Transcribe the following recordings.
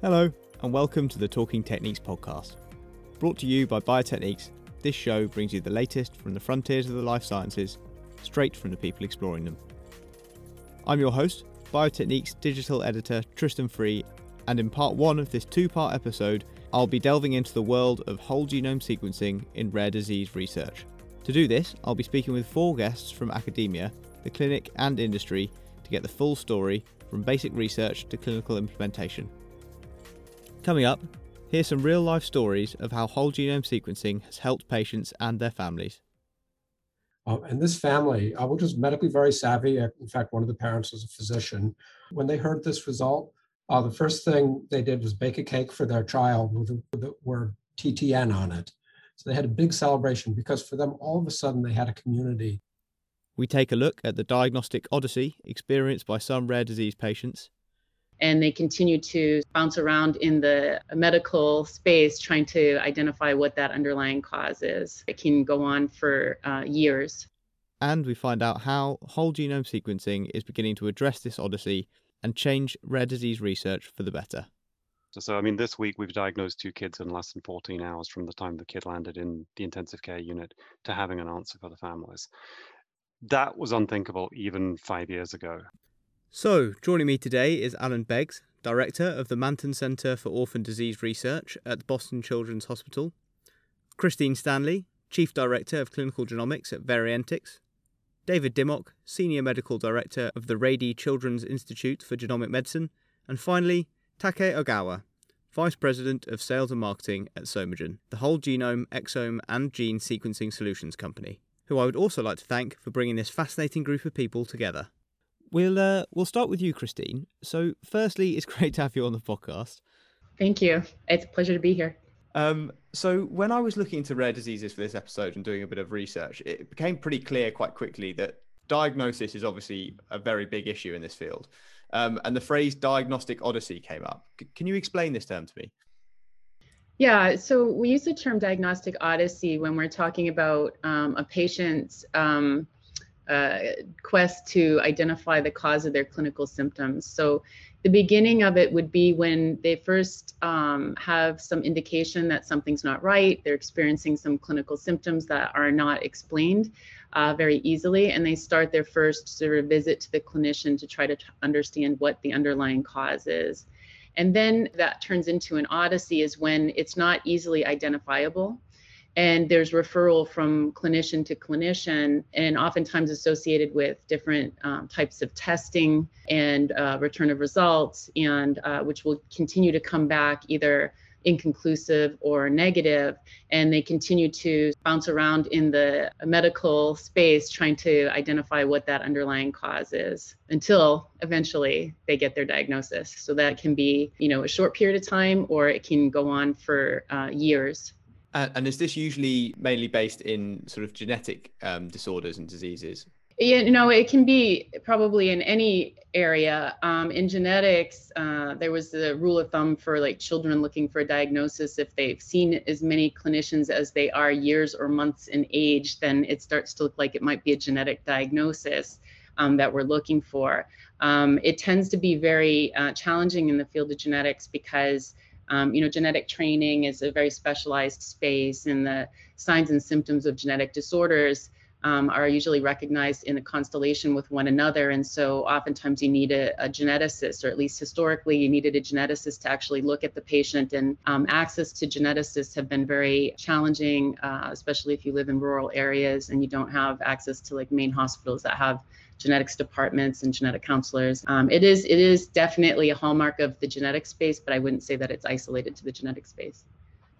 Hello, and welcome to the Talking Techniques podcast. Brought to you by Biotechniques, this show brings you the latest from the frontiers of the life sciences, straight from the people exploring them. I'm your host, Biotechniques digital editor Tristan Free, and in part one of this two part episode, I'll be delving into the world of whole genome sequencing in rare disease research. To do this, I'll be speaking with four guests from academia, the clinic, and industry to get the full story from basic research to clinical implementation. Coming up, here's some real life stories of how whole genome sequencing has helped patients and their families. Um, and this family, uh, which was medically very savvy, uh, in fact, one of the parents was a physician. When they heard this result, uh, the first thing they did was bake a cake for their child with the, with the word TTN on it. So they had a big celebration because for them, all of a sudden, they had a community. We take a look at the diagnostic odyssey experienced by some rare disease patients and they continue to bounce around in the medical space trying to identify what that underlying cause is. It can go on for uh, years. And we find out how whole genome sequencing is beginning to address this odyssey and change rare disease research for the better. So, I mean, this week we've diagnosed two kids in less than 14 hours from the time the kid landed in the intensive care unit to having an answer for the families. That was unthinkable even five years ago. So, joining me today is Alan Beggs, Director of the Manton Centre for Orphan Disease Research at Boston Children's Hospital, Christine Stanley, Chief Director of Clinical Genomics at Variantyx, David Dimmock, Senior Medical Director of the Rady Children's Institute for Genomic Medicine, and finally, Take Ogawa, Vice President of Sales and Marketing at Psomagen, the whole genome, exome, and gene sequencing solutions company, who I would also like to thank for bringing this fascinating group of people together. We'll uh, we'll start with you, Christine. So, firstly, it's great to have you on the podcast. Thank you. It's a pleasure to be here. Um, so, when I was looking into rare diseases for this episode and doing a bit of research, it became pretty clear quite quickly that diagnosis is obviously a very big issue in this field. Um, and the phrase diagnostic odyssey came up. C- can you explain this term to me? Yeah, so we use the term diagnostic odyssey when we're talking about um, a patient's um, uh, quest to identify the cause of their clinical symptoms. So the beginning of it would be when they first um, have some indication that something's not right, they're experiencing some clinical symptoms that are not explained uh, very easily, and they start their first sort of visit to the clinician to try to t- understand what the underlying cause is. And then that turns into an odyssey is when it's not easily identifiable and there's referral from clinician to clinician and oftentimes associated with different um, types of testing and uh, return of results and uh, which will continue to come back either inconclusive or negative and they continue to bounce around in the medical space trying to identify what that underlying cause is until eventually they get their diagnosis. So that can be you know a short period of time or it can go on for uh, years and, and, is this usually mainly based in sort of genetic um, disorders and diseases? Yeah, you know, it can be probably in any area. Um, in genetics, uh, there was the rule of thumb for like children looking for a diagnosis. If they've seen as many clinicians as they are years or months in age, then it starts to look like it might be a genetic diagnosis um, that we're looking for. Um, it tends to be very uh, challenging in the field of genetics because um, you know, genetic training is a very specialized space, and the signs and symptoms of genetic disorders um, are usually recognized in a constellation with one another. And so, oftentimes, you need a, a, geneticist, or at least historically, you needed a geneticist to actually look at the patient. And um, access to geneticists have been very challenging, uh, especially if you live in rural areas and you don't have access to like main hospitals that have genetics departments and genetic counselors. Um, it is it is definitely a hallmark of the genetic space, but I wouldn't say that it's isolated to the genetic space.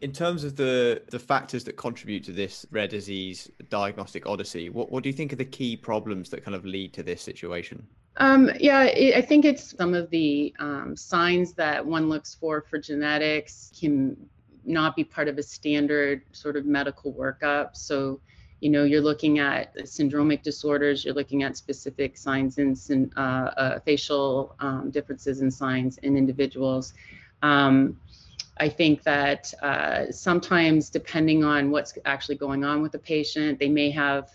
In terms of the the factors that contribute to this rare disease diagnostic odyssey, what what do you think are the key problems that kind of lead to this situation? Um, yeah, it, I think it's some of the um, signs that one looks for for genetics can not be part of a standard sort of medical workup. So you know you're looking at syndromic disorders you're looking at specific signs and uh, uh, facial um, differences in signs in individuals. Um, i think that uh, sometimes depending on what's actually going on with the patient they may have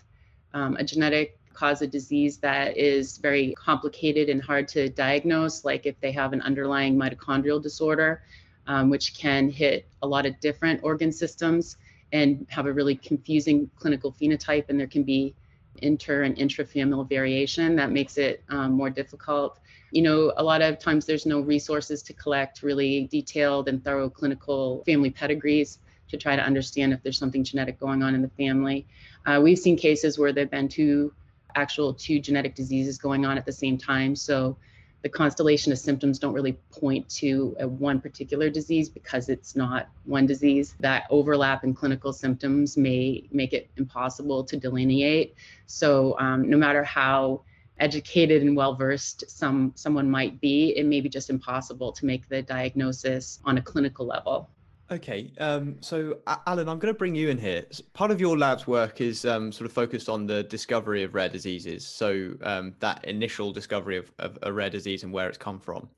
um, a genetic cause a disease that is very complicated and hard to diagnose, like if they have an underlying mitochondrial disorder, um, which can hit a lot of different organ systems and have a really confusing clinical phenotype, and there can be inter and intrafamilial variation that makes it um, more difficult. You know, a lot of times there's no resources to collect really detailed and thorough clinical family pedigrees to try to understand if there's something genetic going on in the family. Uh, we've seen cases where there have been two actual two genetic diseases going on at the same time. So the constellation of symptoms don't really point to a one particular disease because it's not one disease. That overlap in clinical symptoms may make it impossible to delineate. So um, no matter how educated and well versed some someone might be, it may be just impossible to make the diagnosis on a clinical level. Okay, um, so Alan, I'm going to bring you in here. Part of your lab's work is um, sort of focused on the discovery of rare diseases. So um, that initial discovery of, of, a rare disease and where it's come from.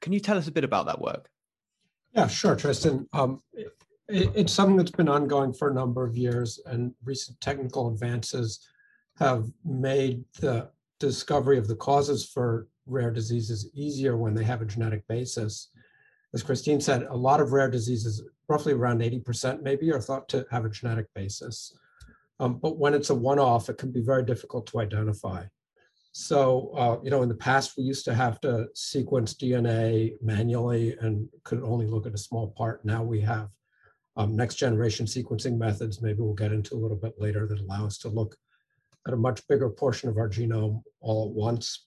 Can you tell us a bit about that work? Yeah, sure, Tristan. Um, it, it's something that's been ongoing for a number of years, and recent technical advances have made the discovery of the causes for rare diseases easier when they have a genetic basis as Christine said, a lot of rare diseases, roughly around 80% maybe, are thought to have a genetic basis. Um, but when it's a one-off, it can be very difficult to identify. So, uh, you know, in the past, we used to have to sequence DNA manually and could only look at a small part. Now we have um, next generation sequencing methods, maybe we'll get into a little bit later, that allow us to look at a much bigger portion of our genome all at once.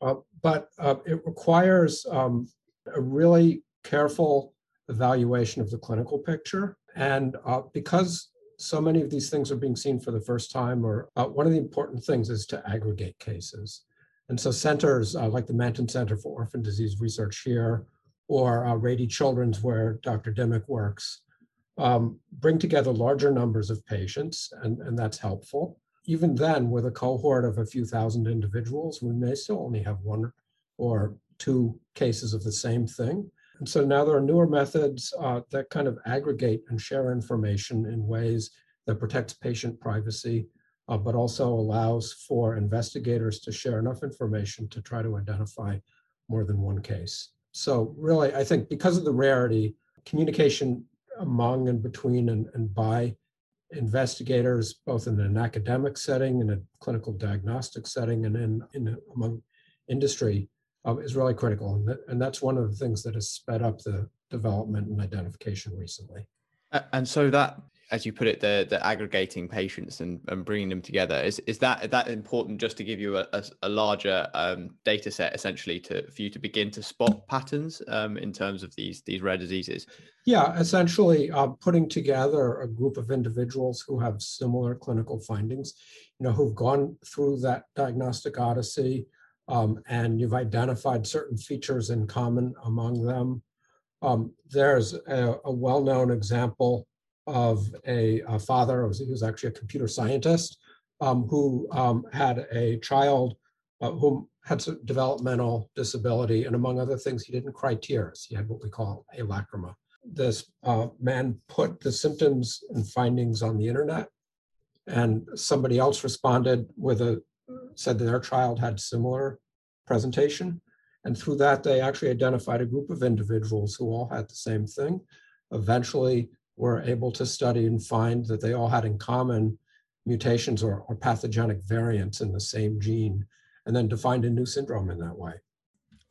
Uh, but uh, it requires um, a really careful evaluation of the clinical picture. And uh, because so many of these things are being seen for the first time, or uh, one of the important things is to aggregate cases. And so centers uh, like the Manton Center for Orphan Disease Research here, or uh, Rady Children's, where Dr. Dimmock works, um, bring together larger numbers of patients, and, and that's helpful. Even then, with a cohort of a few thousand individuals, we may still only have one or two cases of the same thing. And so now there are newer methods uh, that kind of aggregate and share information in ways that protects patient privacy, uh, but also allows for investigators to share enough information to try to identify more than one case. So really, I think because of the rarity, communication among and between and, and by investigators, both in an academic setting, in a clinical diagnostic setting, and in, in among industry, um, is really critical. And, that, and that's one of the things that has sped up the development and identification recently. And so that, as you put it, the, the aggregating patients and, and bringing them together, is, is that that important just to give you a, a, a larger um, data set essentially to for you to begin to spot patterns um, in terms of these, these rare diseases? Yeah, essentially uh, putting together a group of individuals who have similar clinical findings, you know, who've gone through that diagnostic odyssey, um, and you've identified certain features in common among them. Um, there's a, a well-known example of a, a father, he was actually a computer scientist, um, who um, had a child uh, who had some developmental disability, and among other things, he didn't cry tears. He had what we call alacrima. This uh, man put the symptoms and findings on the internet, and somebody else responded with a said that their child had similar presentation. And through that, they actually identified a group of individuals who all had the same thing. Eventually, were able to study and find that they all had in common mutations or, or pathogenic variants in the same gene, and then defined a new syndrome in that way.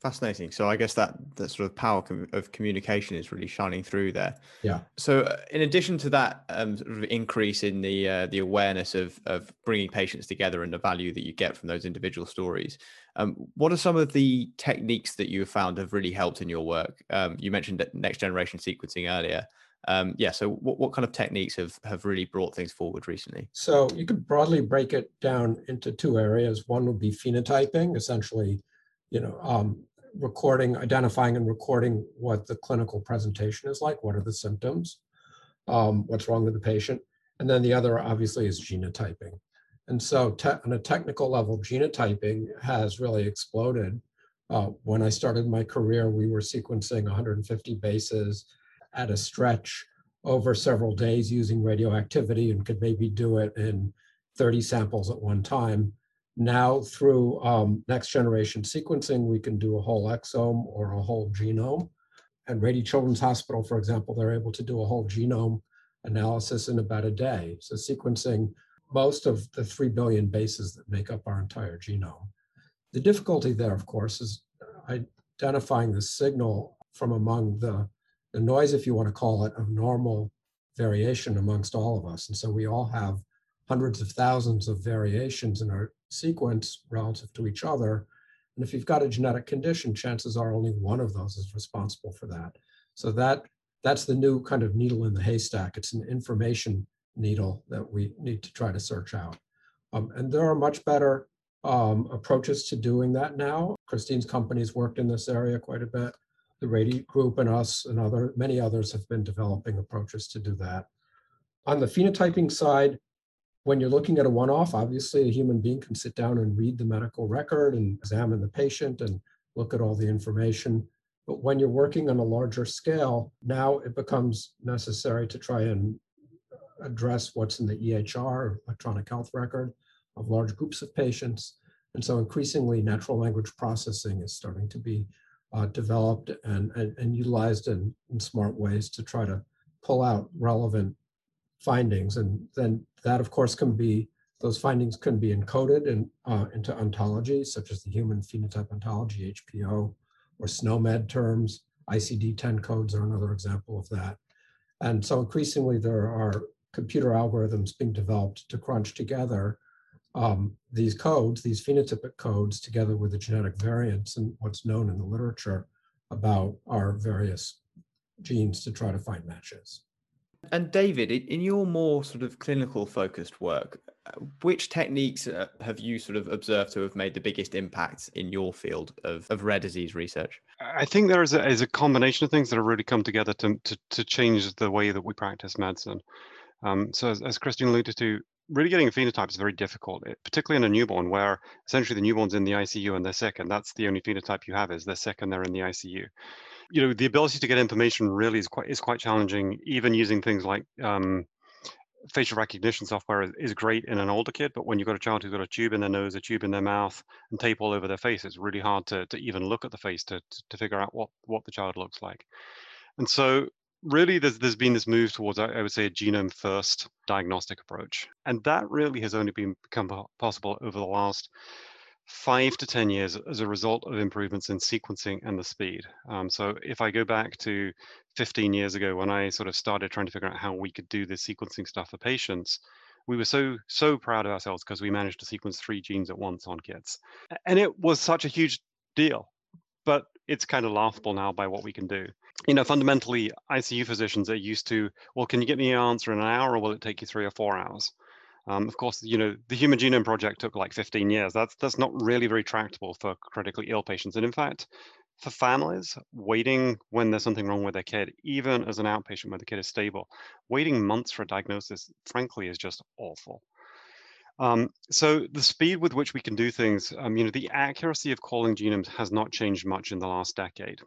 Fascinating. So I guess that that sort of power of communication is really shining through there. Yeah. So uh, in addition to that um, sort of increase in the uh, the awareness of of bringing patients together and the value that you get from those individual stories, um, what are some of the techniques that you have found have really helped in your work? Um, you mentioned next generation sequencing earlier. Um, yeah. So what, what kind of techniques have have really brought things forward recently? So you could broadly break it down into two areas. One would be phenotyping, essentially you know, um, recording, identifying and recording what the clinical presentation is like. What are the symptoms? Um, what's wrong with the patient? And then the other obviously is genotyping. And so on a technical level, genotyping has really exploded. Uh, when I started my career, we were sequencing 150 bases at a stretch over several days using radioactivity and could maybe do it in 30 samples at one time. Now through um, next generation sequencing, we can do a whole exome or a whole genome. And Rady Children's Hospital, for example, they're able to do a whole genome analysis in about a day. So sequencing most of the 3 billion bases that make up our entire genome. The difficulty there, of course, is identifying the signal from among the, the noise, if you want to call it, of normal variation amongst all of us. And so we all have hundreds of thousands of variations in our sequence relative to each other. And if you've got a genetic condition, chances are only one of those is responsible for that. So that that's the new kind of needle in the haystack. It's an information needle that we need to try to search out. Um, and there are much better um, approaches to doing that now. Christine's company's worked in this area quite a bit. The Rady Group and us and other many others have been developing approaches to do that. On the phenotyping side, when you're looking at a one-off, obviously a human being can sit down and read the medical record and examine the patient and look at all the information. But when you're working on a larger scale, now it becomes necessary to try and address what's in the EHR, electronic health record, of large groups of patients. And so increasingly natural language processing is starting to be uh, developed and, and, and utilized in, in smart ways to try to pull out relevant findings. And then that, of course, can be, those findings can be encoded in, uh, into ontology, such as the Human Phenotype Ontology, HPO, or SNOMED terms. ICD-10 codes are another example of that. And so increasingly there are computer algorithms being developed to crunch together um, these codes, these phenotypic codes, together with the genetic variants and what's known in the literature about our various genes to try to find matches. And David, in your more sort of clinical focused work, uh, which techniques uh, have you sort of observed to have made the biggest impact in your field of, of rare disease research? I think there is a, is a combination of things that have really come together to, to, to change the way that we practice medicine. Um, so as, as Christine alluded to, really getting a phenotype is very difficult, eh, particularly in a newborn where essentially the newborn's in the ICU and they're sick, and that's the only phenotype you have is they're sick and they're in the ICU. You know, the ability to get information really is quite is quite challenging, even using things like um, facial recognition software is, is, great in an older kid, but when you've got a child who's got a tube in their nose, a tube in their mouth, and tape all over their face, it's really hard to, to even look at the face to, to, to figure out what, what the child looks like. And so really there's there's been this move towards I would say a genome first diagnostic approach, and that really has only been become possible over the last five to 10 years as a result of improvements in sequencing and the speed. Um, so if I go back to 15 years ago when I sort of started trying to figure out how we could do this sequencing stuff for patients, we were so so proud of ourselves because we managed to sequence three genes at once on kids. And it was such a huge deal. But it's kind of laughable now by what we can do you know, fundamentally, ICU physicians are used to, well, can you get me an answer in an hour or will it take you three or four hours? Um, of course, you know, the Human Genome Project took like 15 years. That's that's not really very tractable for critically ill patients. And in fact, for families, waiting when there's something wrong with their kid, even as an outpatient where the kid is stable, waiting months for a diagnosis, frankly, is just awful. Um, so the speed with which we can do things, um, you know, the accuracy of calling genomes has not changed much in the last decade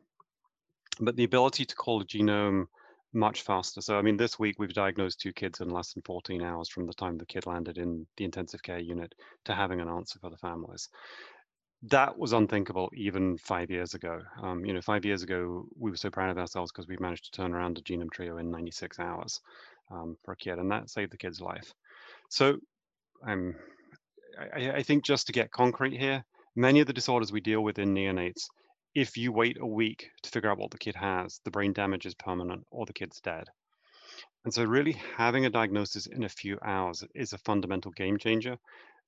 but the ability to call a genome much faster. So, I mean, this week we've diagnosed two kids in less than 14 hours from the time the kid landed in the intensive care unit to having an answer for the families. That was unthinkable even five years ago. Um, you know, five years ago, we were so proud of ourselves because we managed to turn around a genome trio in 96 hours um, for a kid, and that saved the kid's life. So, um, I, I think just to get concrete here, many of the disorders we deal with in neonates if you wait a week to figure out what the kid has, the brain damage is permanent or the kid's dead. And so, really, having a diagnosis in a few hours is a fundamental game changer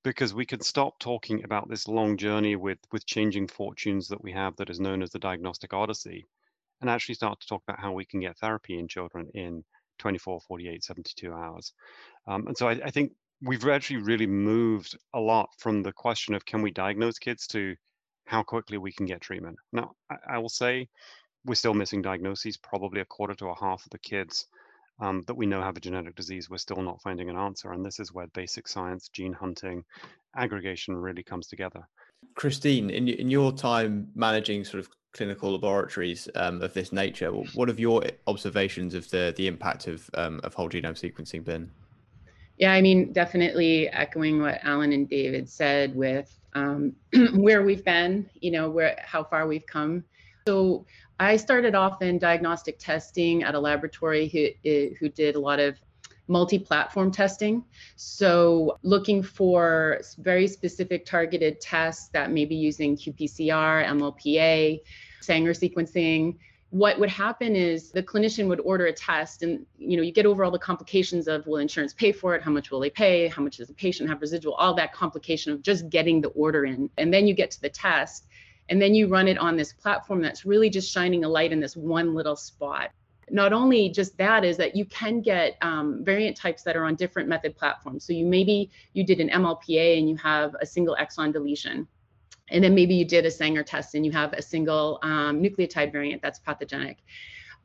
because we can stop talking about this long journey with, with changing fortunes that we have that is known as the diagnostic odyssey and actually start to talk about how we can get therapy in children in 24, 48, 72 hours. Um, and so, I, I think we've actually really moved a lot from the question of can we diagnose kids to how quickly we can get treatment. Now, I, I will say we're still missing diagnoses. Probably a quarter to a half of the kids um, that we know have a genetic disease, we're still not finding an answer. And this is where basic science, gene hunting, aggregation really comes together. Christine, in, in your time managing sort of clinical laboratories um, of this nature, what have your observations of the, the impact of, um, of whole genome sequencing been? Yeah, I mean, definitely echoing what Alan and David said with um, where we've been, you know, where how far we've come. So I started off in diagnostic testing at a laboratory who who did a lot of multi-platform testing. So looking for very specific targeted tests that may be using qPCR, MLPA, Sanger sequencing, what would happen is the clinician would order a test and you know you get over all the complications of will insurance pay for it? How much will they pay? How much does the patient have residual? All that complication of just getting the order in. And then you get to the test and then you run it on this platform that's really just shining a light in this one little spot. Not only just that is that you can get um, variant types that are on different method platforms. So you maybe you did an mlpa and you have a single exon deletion and then maybe you did a Sanger test and you have a single um, nucleotide variant that's pathogenic.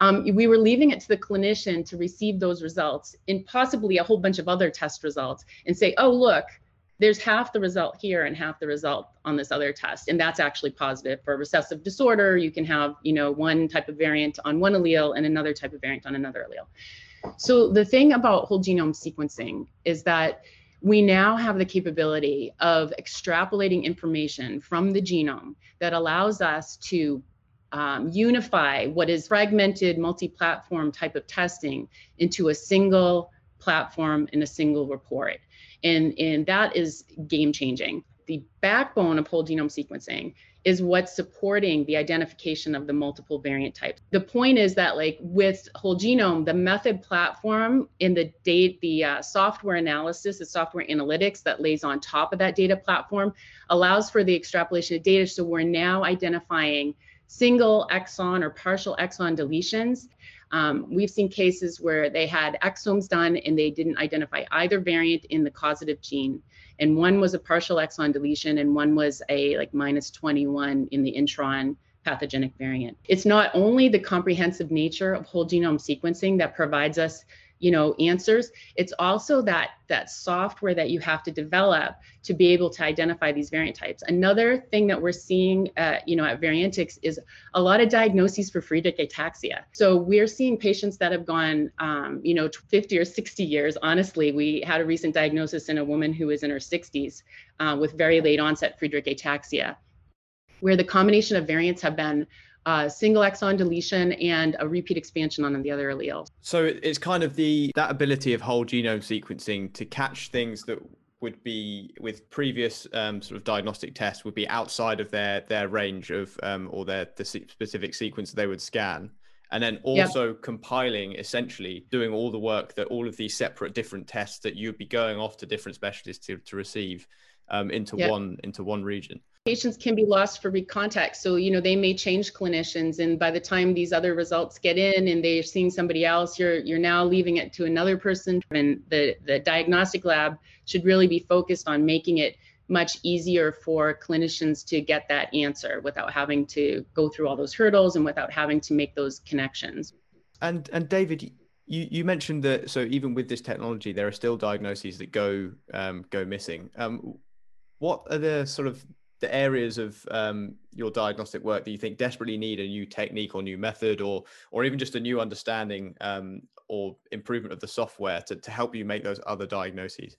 Um, we were leaving it to the clinician to receive those results and possibly a whole bunch of other test results and say, oh, look, there's half the result here and half the result on this other test. And that's actually positive for a recessive disorder. You can have, you know, one type of variant on one allele and another type of variant on another allele. So the thing about whole genome sequencing is that we now have the capability of extrapolating information from the genome that allows us to um, unify what is fragmented multi-platform type of testing into a single platform and a single report. And, and that is game changing. The backbone of whole genome sequencing is what's supporting the identification of the multiple variant types. The point is that like with whole genome, the method platform in the date, the uh, software analysis, the software analytics that lays on top of that data platform allows for the extrapolation of data. So we're now identifying single exon or partial exon deletions. Um, we've seen cases where they had exomes done and they didn't identify either variant in the causative gene and one was a partial exon deletion and one was a like minus 21 in the intron pathogenic variant. It's not only the comprehensive nature of whole genome sequencing that provides us you know answers. It's also that that software that you have to develop to be able to identify these variant types. Another thing that we're seeing uh, you know at Variantyx is a lot of diagnoses for friedreich ataxia. So we're seeing patients that have gone um, you know 50 or 60 years. Honestly we had a recent diagnosis in a woman who is in her 60s uh, with very late onset friedreich ataxia where the combination of variants have been uh, single exon deletion and a repeat expansion on the other allele. So it's kind of the that ability of whole genome sequencing to catch things that would be with previous um, sort of diagnostic tests would be outside of their their range of um, or their the specific sequence they would scan and then also yep. compiling essentially doing all the work that all of these separate different tests that you'd be going off to different specialists to, to receive um, into yep. one into one region patients can be lost for recontact. So, you know, they may change clinicians and by the time these other results get in and they're seeing somebody else, you're you're now leaving it to another person. And the, the diagnostic lab should really be focused on making it much easier for clinicians to get that answer without having to go through all those hurdles and without having to make those connections. And and David, you, you mentioned that so even with this technology, there are still diagnoses that go um, go missing. Um, what are the sort of the areas of um, your diagnostic work that you think desperately need a new technique or new method or or even just a new understanding um, or improvement of the software to, to help you make those other diagnoses?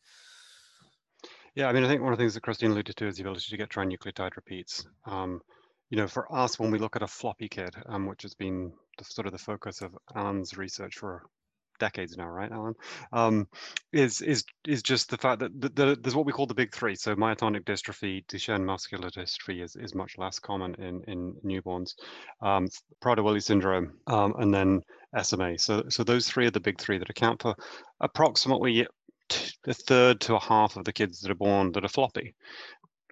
Yeah i mean i think one of the things that christine alluded to is the ability to get trinucleotide repeats. Um, you know for us when we look at a floppy kid um, which has been the, sort of the focus of alan's research for decades now, right, Alan? Um, is is is just the fact that the, the, there's what we call the big three. So myotonic dystrophy, Duchenne muscular dystrophy is, is much less common in in newborns. Um, Prader-Willi syndrome, um, and then SMA. So so those three are the big three that account for approximately a third to a half of the kids that are born that are floppy.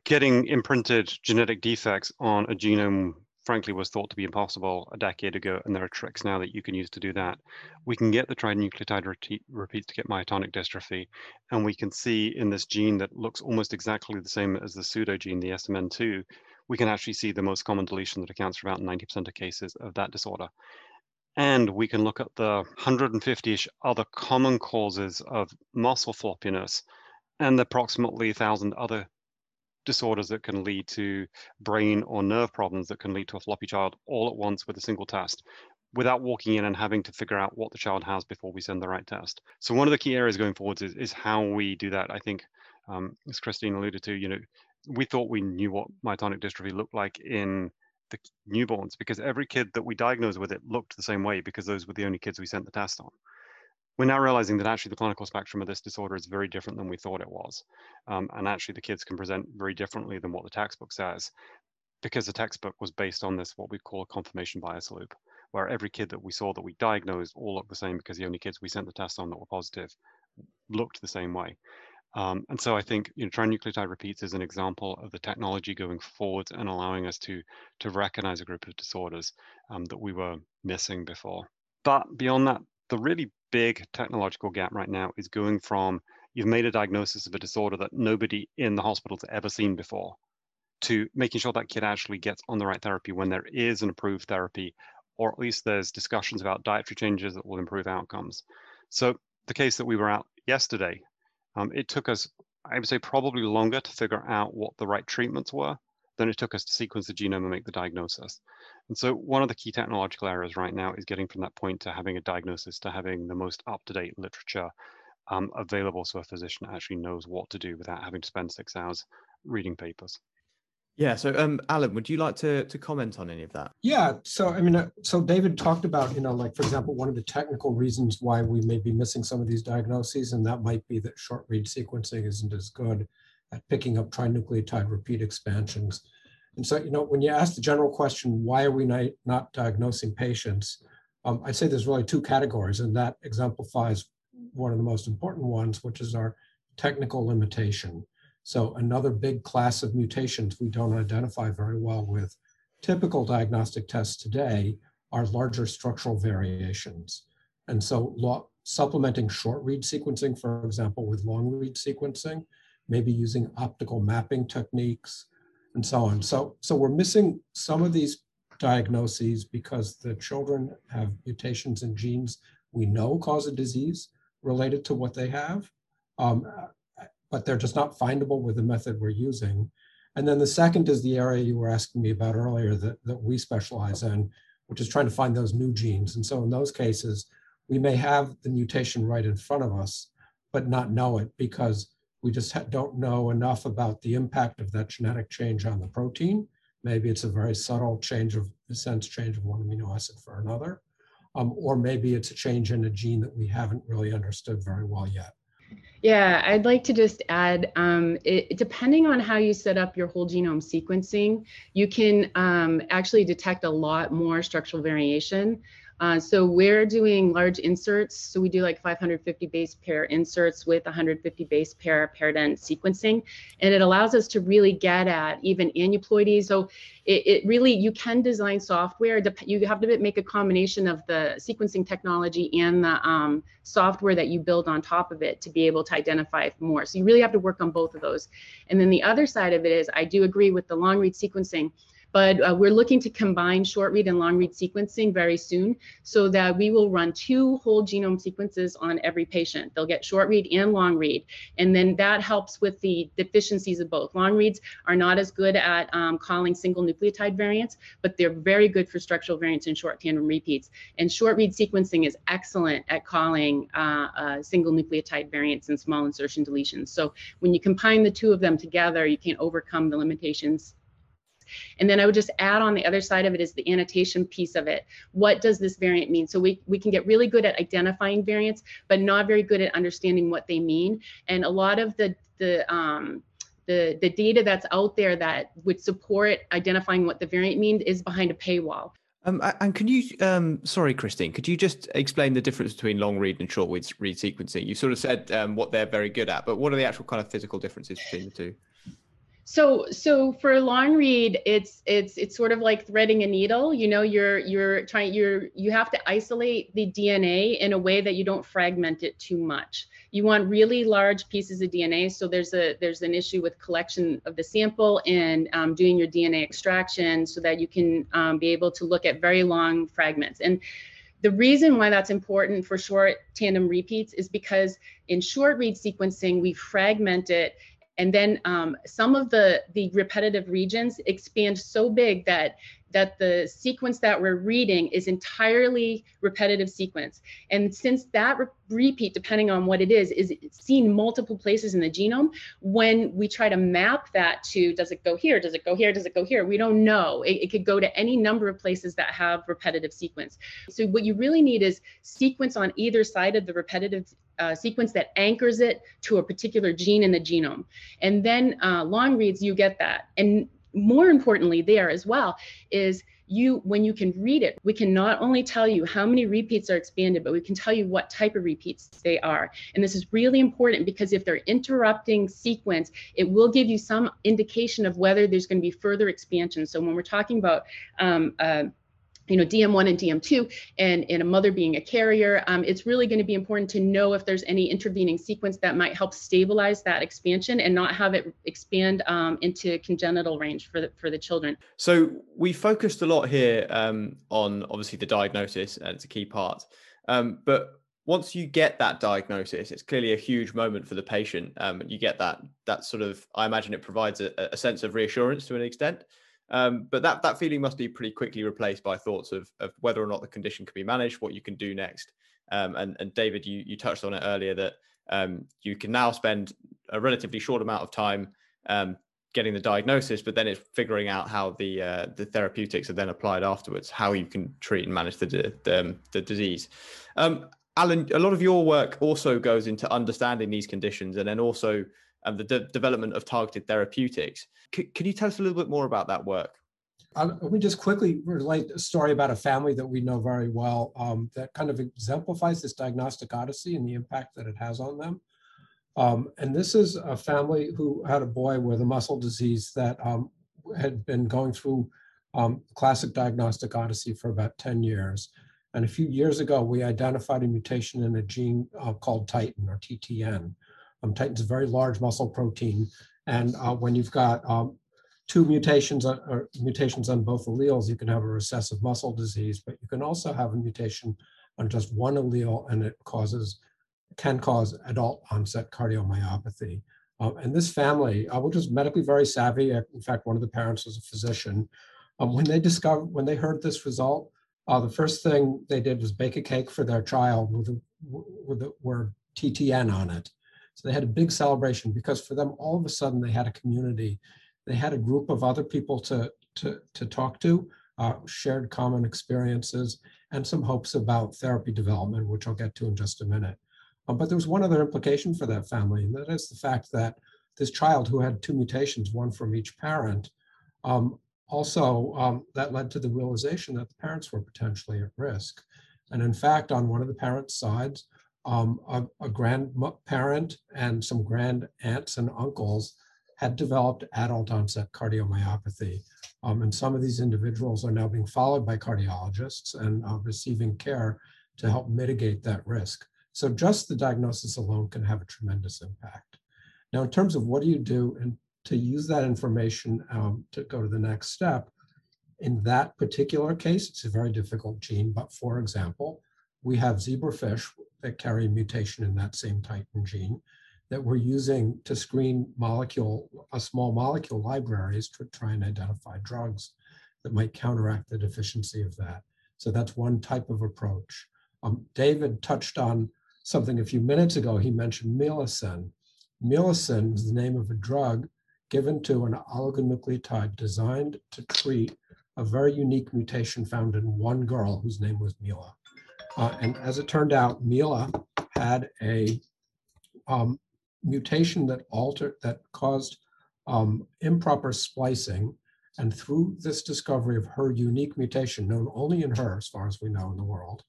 Getting imprinted genetic defects on a genome frankly was thought to be impossible a decade ago, and there are tricks now that you can use to do that. We can get the trinucleotide repeats to get myotonic dystrophy, and we can see in this gene that looks almost exactly the same as the pseudo gene, the SMN2, we can actually see the most common deletion that accounts for about 90% of cases of that disorder. And we can look at the 150-ish other common causes of muscle floppiness and the approximately 1,000 other disorders that can lead to brain or nerve problems that can lead to a floppy child all at once with a single test. without walking in and having to figure out what the child has before we send the right test. So one of the key areas going forwards is, is how we do that. I think, um, as Christine alluded to, you know, we thought we knew what myotonic dystrophy looked like in the newborns because every kid that we diagnosed with it looked the same way because those were the only kids we sent the test on. We're now realizing that actually the clinical spectrum of this disorder is very different than we thought it was. Um, and actually the kids can present very differently than what the textbook says because the textbook was based on this, what we call a confirmation bias loop, where every kid that we saw that we diagnosed all looked the same because the only kids we sent the test on that were positive looked the same way. Um, and so I think you know, trinucleotide repeats is an example of the technology going forward and allowing us to, to recognize a group of disorders um, that we were missing before. But beyond that, the really big technological gap right now is going from you've made a diagnosis of a disorder that nobody in the hospital's ever seen before to making sure that kid actually gets on the right therapy when there is an approved therapy, or at least there's discussions about dietary changes that will improve outcomes. So the case that we were at yesterday, um, it took us, I would say, probably longer to figure out what the right treatments were than it took us to sequence the genome and make the diagnosis. And so one of the key technological areas right now is getting from that point to having a diagnosis to having the most up-to-date literature um, available so a physician actually knows what to do without having to spend six hours reading papers. Yeah. So, um, Alan, would you like to to comment on any of that? Yeah. So, I mean, uh, so David talked about, you know, like for example, one of the technical reasons why we may be missing some of these diagnoses, and that might be that short read sequencing isn't as good at picking up trinucleotide repeat expansions. And so, you know, when you ask the general question, why are we not, diagnosing patients? Um, I'd say there's really two categories, and that exemplifies one of the most important ones, which is our technical limitation. So another big class of mutations we don't identify very well with typical diagnostic tests today are larger structural variations. And so supplementing short read sequencing, for example, with long read sequencing, maybe using optical mapping techniques and so on. So, so we're missing some of these diagnoses because the children have mutations in genes we know cause a disease related to what they have. Um, but they're just not findable with the method we're using. And then the second is the area you were asking me about earlier that, that we specialize in, which is trying to find those new genes. And so in those cases, we may have the mutation right in front of us, but not know it because we just don't know enough about the impact of that genetic change on the protein. Maybe it's a very subtle change of sense change of one amino acid for another. Um, or maybe it's a change in a gene that we haven't really understood very well yet. Yeah, I'd like to just add, um, it, depending on how you set up your whole genome sequencing, you can um, actually detect a lot more structural variation. Uh, so we're doing large inserts. So we do like 550 base pair inserts with 150 base pair paired end sequencing. And it allows us to really get at even aneuploidies. So it, it really, you can design software. You have to make a combination of the sequencing technology and the um, software that you build on top of it to be able to identify more. So you really have to work on both of those. And then the other side of it is I do agree with the long read sequencing but uh, we're looking to combine short read and long read sequencing very soon so that we will run two whole genome sequences on every patient. They'll get short read and long read. And then that helps with the deficiencies of both. Long reads are not as good at um, calling single nucleotide variants, but they're very good for structural variants and short tandem repeats. And short read sequencing is excellent at calling uh, uh, single nucleotide variants and small insertion deletions. So when you combine the two of them together, you can overcome the limitations and then I would just add on the other side of it is the annotation piece of it. What does this variant mean? So we, we can get really good at identifying variants, but not very good at understanding what they mean. And a lot of the, the, um, the, the data that's out there that would support identifying what the variant means is behind a paywall. Um, and can you, um, sorry, Christine, could you just explain the difference between long read and short read sequencing? You sort of said um, what they're very good at, but what are the actual kind of physical differences between the two? So so for long read, it's it's it's sort of like threading a needle. You know, you're you're trying you're you have to isolate the DNA in a way that you don't fragment it too much. You want really large pieces of DNA. So there's a there's an issue with collection of the sample and um, doing your DNA extraction so that you can um, be able to look at very long fragments. And the reason why that's important for short tandem repeats is because in short read sequencing, we fragment it and then um, some of the, the repetitive regions expand so big that that the sequence that we're reading is entirely repetitive sequence. And since that re- repeat, depending on what it is, is seen multiple places in the genome, when we try to map that to does it go here, does it go here, does it go here, we don't know. It, it could go to any number of places that have repetitive sequence. So what you really need is sequence on either side of the repetitive uh, sequence that anchors it to a particular gene in the genome. And then uh, long reads, you get that. And more importantly there as well is you when you can read it we can not only tell you how many repeats are expanded but we can tell you what type of repeats they are. And this is really important because if they're interrupting sequence it will give you some indication of whether there's going to be further expansion. So when we're talking about um, uh, you know, DM1 and DM2 and, and a mother being a carrier, um, it's really going to be important to know if there's any intervening sequence that might help stabilize that expansion and not have it expand um, into congenital range for the, for the children. So we focused a lot here um, on obviously the diagnosis and it's a key part. Um, but once you get that diagnosis, it's clearly a huge moment for the patient. Um, you get that that sort of, I imagine it provides a, a sense of reassurance to an extent. Um, but that that feeling must be pretty quickly replaced by thoughts of, of whether or not the condition can be managed, what you can do next. Um, and, and David, you, you touched on it earlier that um, you can now spend a relatively short amount of time um, getting the diagnosis, but then it's figuring out how the uh, the therapeutics are then applied afterwards, how you can treat and manage the the, um, the disease. Um, Alan, a lot of your work also goes into understanding these conditions and then also and the de- development of targeted therapeutics. C- can you tell us a little bit more about that work? Let me just quickly relate a story about a family that we know very well um, that kind of exemplifies this diagnostic odyssey and the impact that it has on them. Um, and this is a family who had a boy with a muscle disease that um, had been going through um, classic diagnostic odyssey for about 10 years. And a few years ago, we identified a mutation in a gene uh, called titin or TTN. Um, titin's a very large muscle protein. And uh, when you've got um, two mutations uh, or mutations on both alleles, you can have a recessive muscle disease, but you can also have a mutation on just one allele and it causes, can cause adult onset cardiomyopathy. Um, and this family, uh, which is medically very savvy, uh, in fact, one of the parents was a physician, um, when they discovered, when they heard this result, uh, the first thing they did was bake a cake for their child with, a, with the word TTN on it. So they had a big celebration because for them, all of a sudden, they had a community. They had a group of other people to, to, to talk to, uh, shared common experiences, and some hopes about therapy development, which I'll get to in just a minute. Um, but there was one other implication for that family, and that is the fact that this child who had two mutations, one from each parent, um, also um, that led to the realization that the parents were potentially at risk. And in fact, on one of the parents' sides, um, a, a grandparent and some grand aunts and uncles had developed adult onset cardiomyopathy. Um, and some of these individuals are now being followed by cardiologists and uh, receiving care to help mitigate that risk. So just the diagnosis alone can have a tremendous impact. Now, in terms of what do you do and to use that information um, to go to the next step, in that particular case, it's a very difficult gene, but for example, we have zebrafish that carry a mutation in that same titin gene that we're using to screen molecule, a small molecule libraries to try and identify drugs that might counteract the deficiency of that. So that's one type of approach. Um, David touched on something a few minutes ago. He mentioned Milasen. Milasen is the name of a drug given to an oligonucleotide designed to treat a very unique mutation found in one girl whose name was Mila. Uh, and as it turned out, Mila had a um, mutation that altered, that caused um, improper splicing. And through this discovery of her unique mutation, known only in her, as far as we know in the world,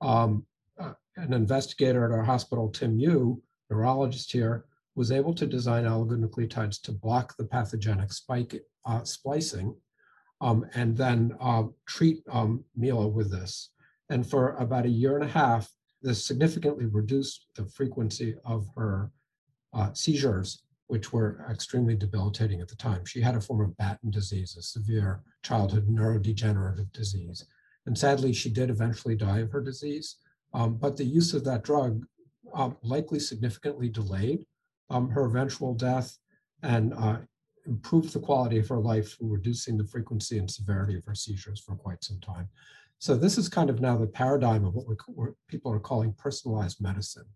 um, uh, an investigator at our hospital, Tim Yu, neurologist here, was able to design oligonucleotides to block the pathogenic spike uh, splicing um, and then uh, treat um, Mila with this. And for about a year and a half, this significantly reduced the frequency of her uh, seizures, which were extremely debilitating at the time. She had a form of Batten disease, a severe childhood neurodegenerative disease. And sadly, she did eventually die of her disease. Um, but the use of that drug um, likely significantly delayed um, her eventual death and uh, improved the quality of her life, reducing the frequency and severity of her seizures for quite some time. So this is kind of now the paradigm of what, what people are calling personalized medicine.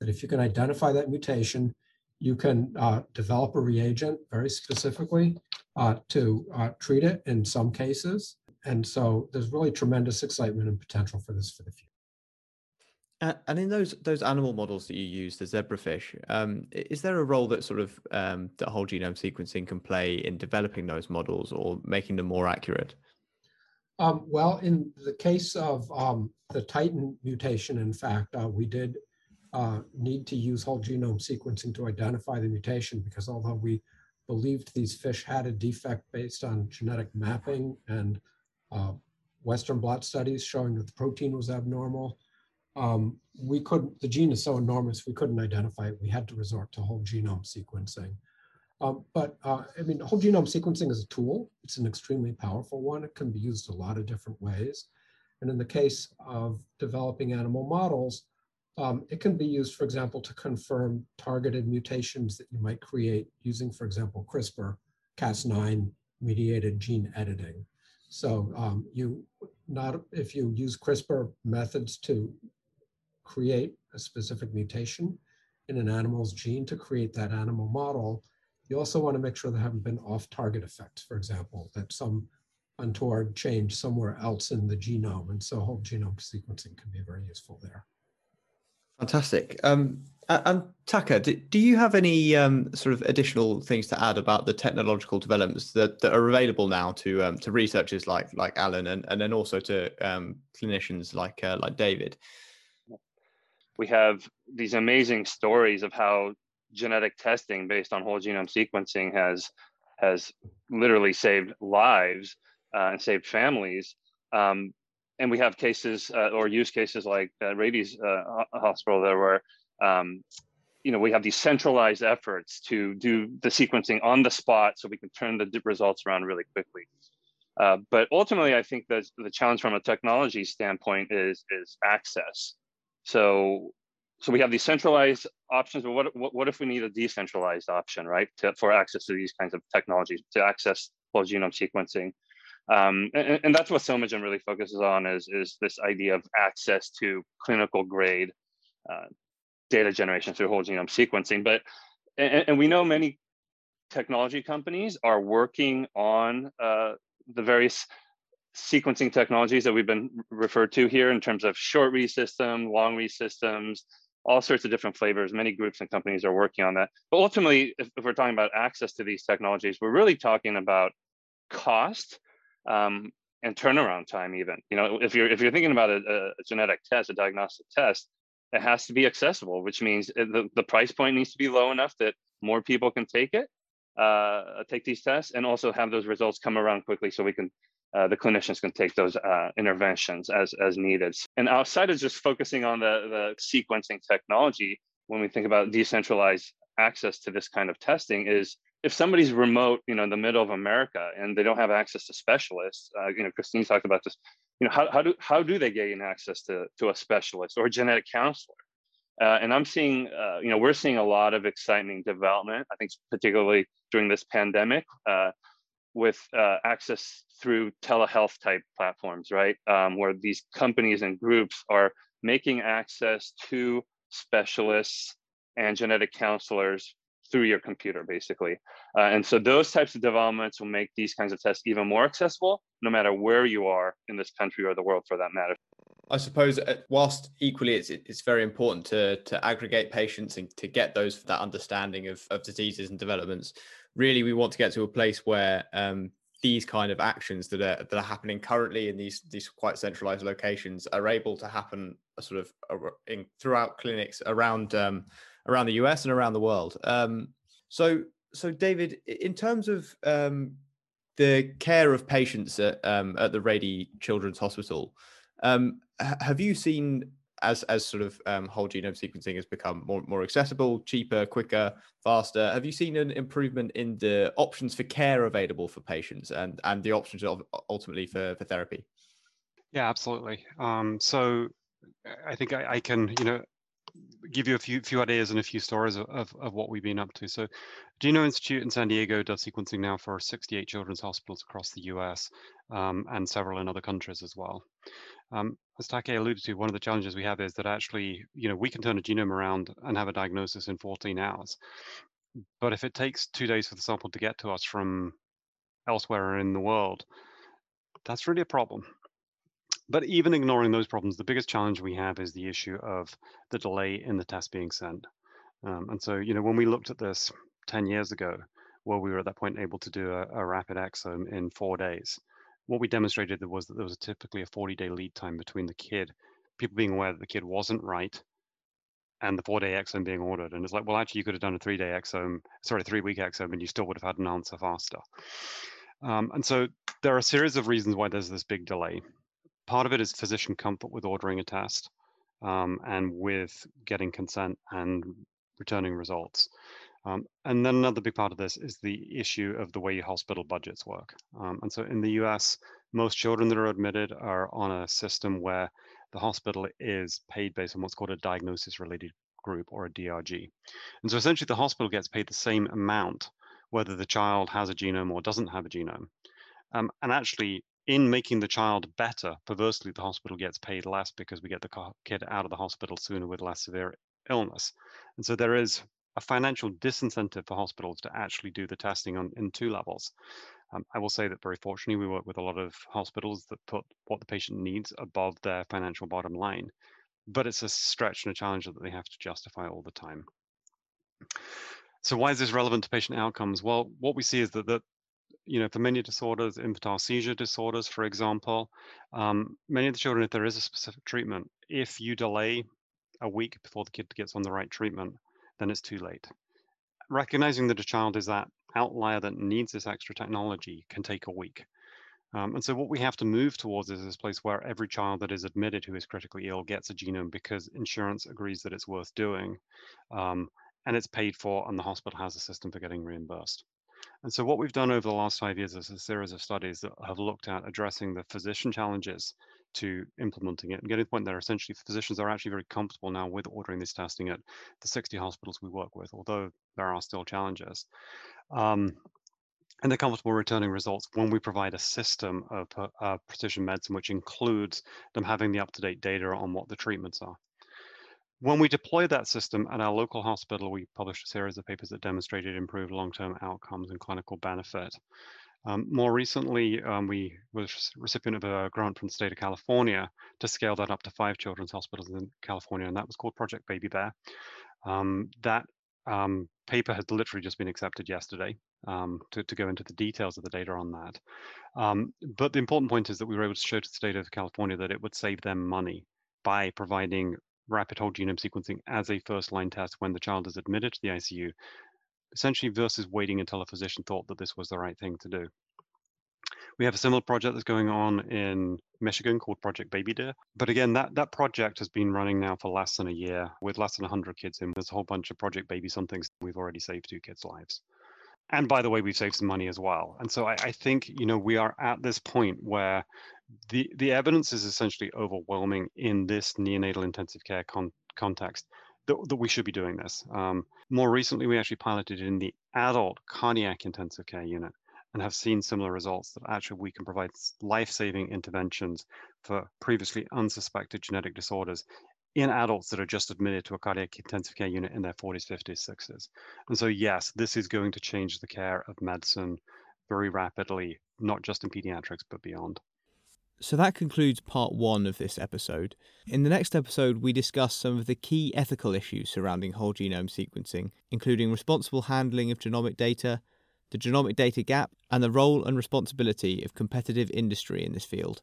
That if you can identify that mutation, you can uh, develop a reagent very specifically uh, to uh, treat it in some cases. And so there's really tremendous excitement and potential for this for the future. and in those those animal models that you use, the zebrafish, um, is there a role that sort of um, that whole genome sequencing can play in developing those models or making them more accurate? Um, well, in the case of um, the titin mutation, in fact, uh, we did uh, need to use whole genome sequencing to identify the mutation because although we believed these fish had a defect based on genetic mapping and uh, Western blot studies showing that the protein was abnormal, um, we couldn't, the gene is so enormous, we couldn't identify it. We had to resort to whole genome sequencing. Um, but uh, I mean, whole genome sequencing is a tool. It's an extremely powerful one. It can be used a lot of different ways. And in the case of developing animal models, um, it can be used, for example, to confirm targeted mutations that you might create using, for example, CRISPR, Cas9 mediated gene editing. So um, you not if you use CRISPR methods to create a specific mutation in an animal's gene to create that animal model, you also want to make sure there haven't been off-target effects, for example, that some untoward change somewhere else in the genome. And so whole genome sequencing can be very useful there. Fantastic. Um, and Taka, do, do you have any um, sort of additional things to add about the technological developments that, that are available now to um, to researchers like like Alan and, and then also to um, clinicians like uh, like David? We have these amazing stories of how genetic testing based on whole genome sequencing has has literally saved lives uh, and saved families. Um, and we have cases uh, or use cases like uh, Rady's uh, hospital there where um, you know we have these centralized efforts to do the sequencing on the spot so we can turn the results around really quickly. Uh, but ultimately, I think that the challenge from a technology standpoint is is access. So so we have these centralized options, but what, what, what if we need a decentralized option, right, to, for access to these kinds of technologies, to access whole genome sequencing? Um, and, and, that's what Psomagen really focuses on is, is this idea of access to clinical grade uh, data generation through whole genome sequencing. But and, and, we know many technology companies are working on uh, the various sequencing technologies that we've been referred to here in terms of short read system, long read systems, all sorts of different flavors. Many groups and companies are working on that. But ultimately, if, if we're talking about access to these technologies, we're really talking about cost um, and turnaround time. Even you know, if you're if you're thinking about a, a genetic test, a diagnostic test, it has to be accessible, which means the, the price point needs to be low enough that more people can take it, uh, take these tests, and also have those results come around quickly so we can uh, the clinicians can take those uh, interventions as, as needed. And outside of just focusing on the, the sequencing technology, when we think about decentralized access to this kind of testing is if somebody's remote, you know, in the middle of America and they don't have access to specialists, uh, you know, Christine talked about this, you know, how, how, do, how do they gain access to, to a specialist or a genetic counselor? Uh, and I'm seeing, uh, you know, we're seeing a lot of exciting development. I think particularly during this pandemic, uh, with uh, access through telehealth type platforms, right? Um, where these companies and groups are making access to specialists and genetic counselors through your computer, basically. Uh, and so those types of developments will make these kinds of tests even more accessible, no matter where you are in this country or the world for that matter. I suppose, uh, whilst equally it's it's very important to to aggregate patients and to get those that understanding of, of diseases and developments really we want to get to a place where um, these kind of actions that are that are happening currently in these these quite centralized locations are able to happen uh, sort of in throughout clinics around um, around the US and around the world. Um, so so David, in terms of um, the care of patients at um, at the Rady Children's Hospital, um, have you seen as as sort of um, whole genome sequencing has become more more accessible, cheaper, quicker, faster, have you seen an improvement in the options for care available for patients and and the options of ultimately for for therapy? Yeah, absolutely. Um, so I think I, I, can, you know, give you a few few ideas and a few stories of, of, of, what we've been up to. So Genome Institute in San Diego does sequencing now for 68 children's hospitals across the US um, and several in other countries as well. Um, as Taka alluded to, one of the challenges we have is that actually, you know, we can turn a genome around and have a diagnosis in 14 hours. But if it takes two days for the sample to get to us from elsewhere in the world, that's really a problem. But even ignoring those problems, the biggest challenge we have is the issue of the delay in the test being sent. Um, and so, you know, when we looked at this 10 years ago, where we were at that point able to do a, a rapid exome in four days, what we demonstrated was that there was typically a 40 day lead time between the kid, people being aware that the kid wasn't right, and the four day exome being ordered. And it's like, well, actually, you could have done a three day exome, sorry, three week exome, and you still would have had an answer faster. Um, and so there are a series of reasons why there's this big delay part of it is physician comfort with ordering a test um, and with getting consent and returning results. Um, and then another big part of this is the issue of the way hospital budgets work. Um, and so in the US, most children that are admitted are on a system where the hospital is paid based on what's called a diagnosis related group or a DRG. And so essentially the hospital gets paid the same amount whether the child has a genome or doesn't have a genome. Um, and actually, in making the child better, perversely, the hospital gets paid less because we get the kid out of the hospital sooner with less severe illness. And so there is a financial disincentive for hospitals to actually do the testing on in two levels. Um, I will say that very fortunately, we work with a lot of hospitals that put what the patient needs above their financial bottom line, but it's a stretch and a challenge that they have to justify all the time. So why is this relevant to patient outcomes? Well, what we see is that, that you know, for many disorders, infantile seizure disorders, for example, um, many of the children, if there is a specific treatment, if you delay a week before the kid gets on the right treatment, then it's too late. Recognizing that a child is that outlier that needs this extra technology can take a week. Um, and so what we have to move towards is this place where every child that is admitted who is critically ill gets a genome because insurance agrees that it's worth doing um, and it's paid for and the hospital has a system for getting reimbursed. And so what we've done over the last five years is a series of studies that have looked at addressing the physician challenges to implementing it and getting to the point that essentially physicians are actually very comfortable now with ordering this testing at the 60 hospitals we work with, although there are still challenges. Um, and they're comfortable returning results when we provide a system of uh, precision medicine, which includes them having the up-to-date data on what the treatments are. When we deployed that system at our local hospital, we published a series of papers that demonstrated improved long-term outcomes and clinical benefit. Um, more recently, um, we were recipient of a grant from the state of California to scale that up to five children's hospitals in California, and that was called Project Baby Bear. Um, that um, paper had literally just been accepted yesterday um, to, to, go into the details of the data on that. Um, but the important point is that we were able to show to the state of California that it would save them money by providing rapid whole genome sequencing as a first line test when the child is admitted to the ICU, essentially versus waiting until a physician thought that this was the right thing to do. We have a similar project that's going on in Michigan called Project Baby Deer. But again, that, that project has been running now for less than a year with less than 100 kids in. There's a whole bunch of Project Baby somethings. We've already saved two kids' lives. And by the way, we've saved some money as well. And so I, I think, you know, we are at this point where the the evidence is essentially overwhelming in this neonatal intensive care con- context that, that we should be doing this. Um, more recently, we actually piloted in the adult cardiac intensive care unit and have seen similar results that actually we can provide life-saving interventions for previously unsuspected genetic disorders in adults that are just admitted to a cardiac intensive care unit in their 40s, 50s, 60s. And so, yes, this is going to change the care of medicine very rapidly, not just in pediatrics, but beyond. So that concludes part one of this episode. In the next episode, we discuss some of the key ethical issues surrounding whole genome sequencing, including responsible handling of genomic data, the genomic data gap, and the role and responsibility of competitive industry in this field.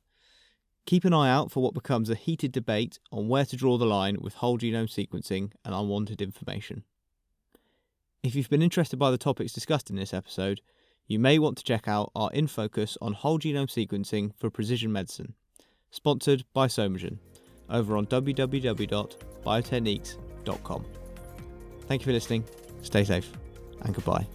Keep an eye out for what becomes a heated debate on where to draw the line with whole genome sequencing and unwanted information. If you've been interested by the topics discussed in this episode, you may want to check out our in focus on whole genome sequencing for precision medicine, sponsored by Psomagen, over on www.biotechniques.com. Thank you for listening, stay safe, and goodbye.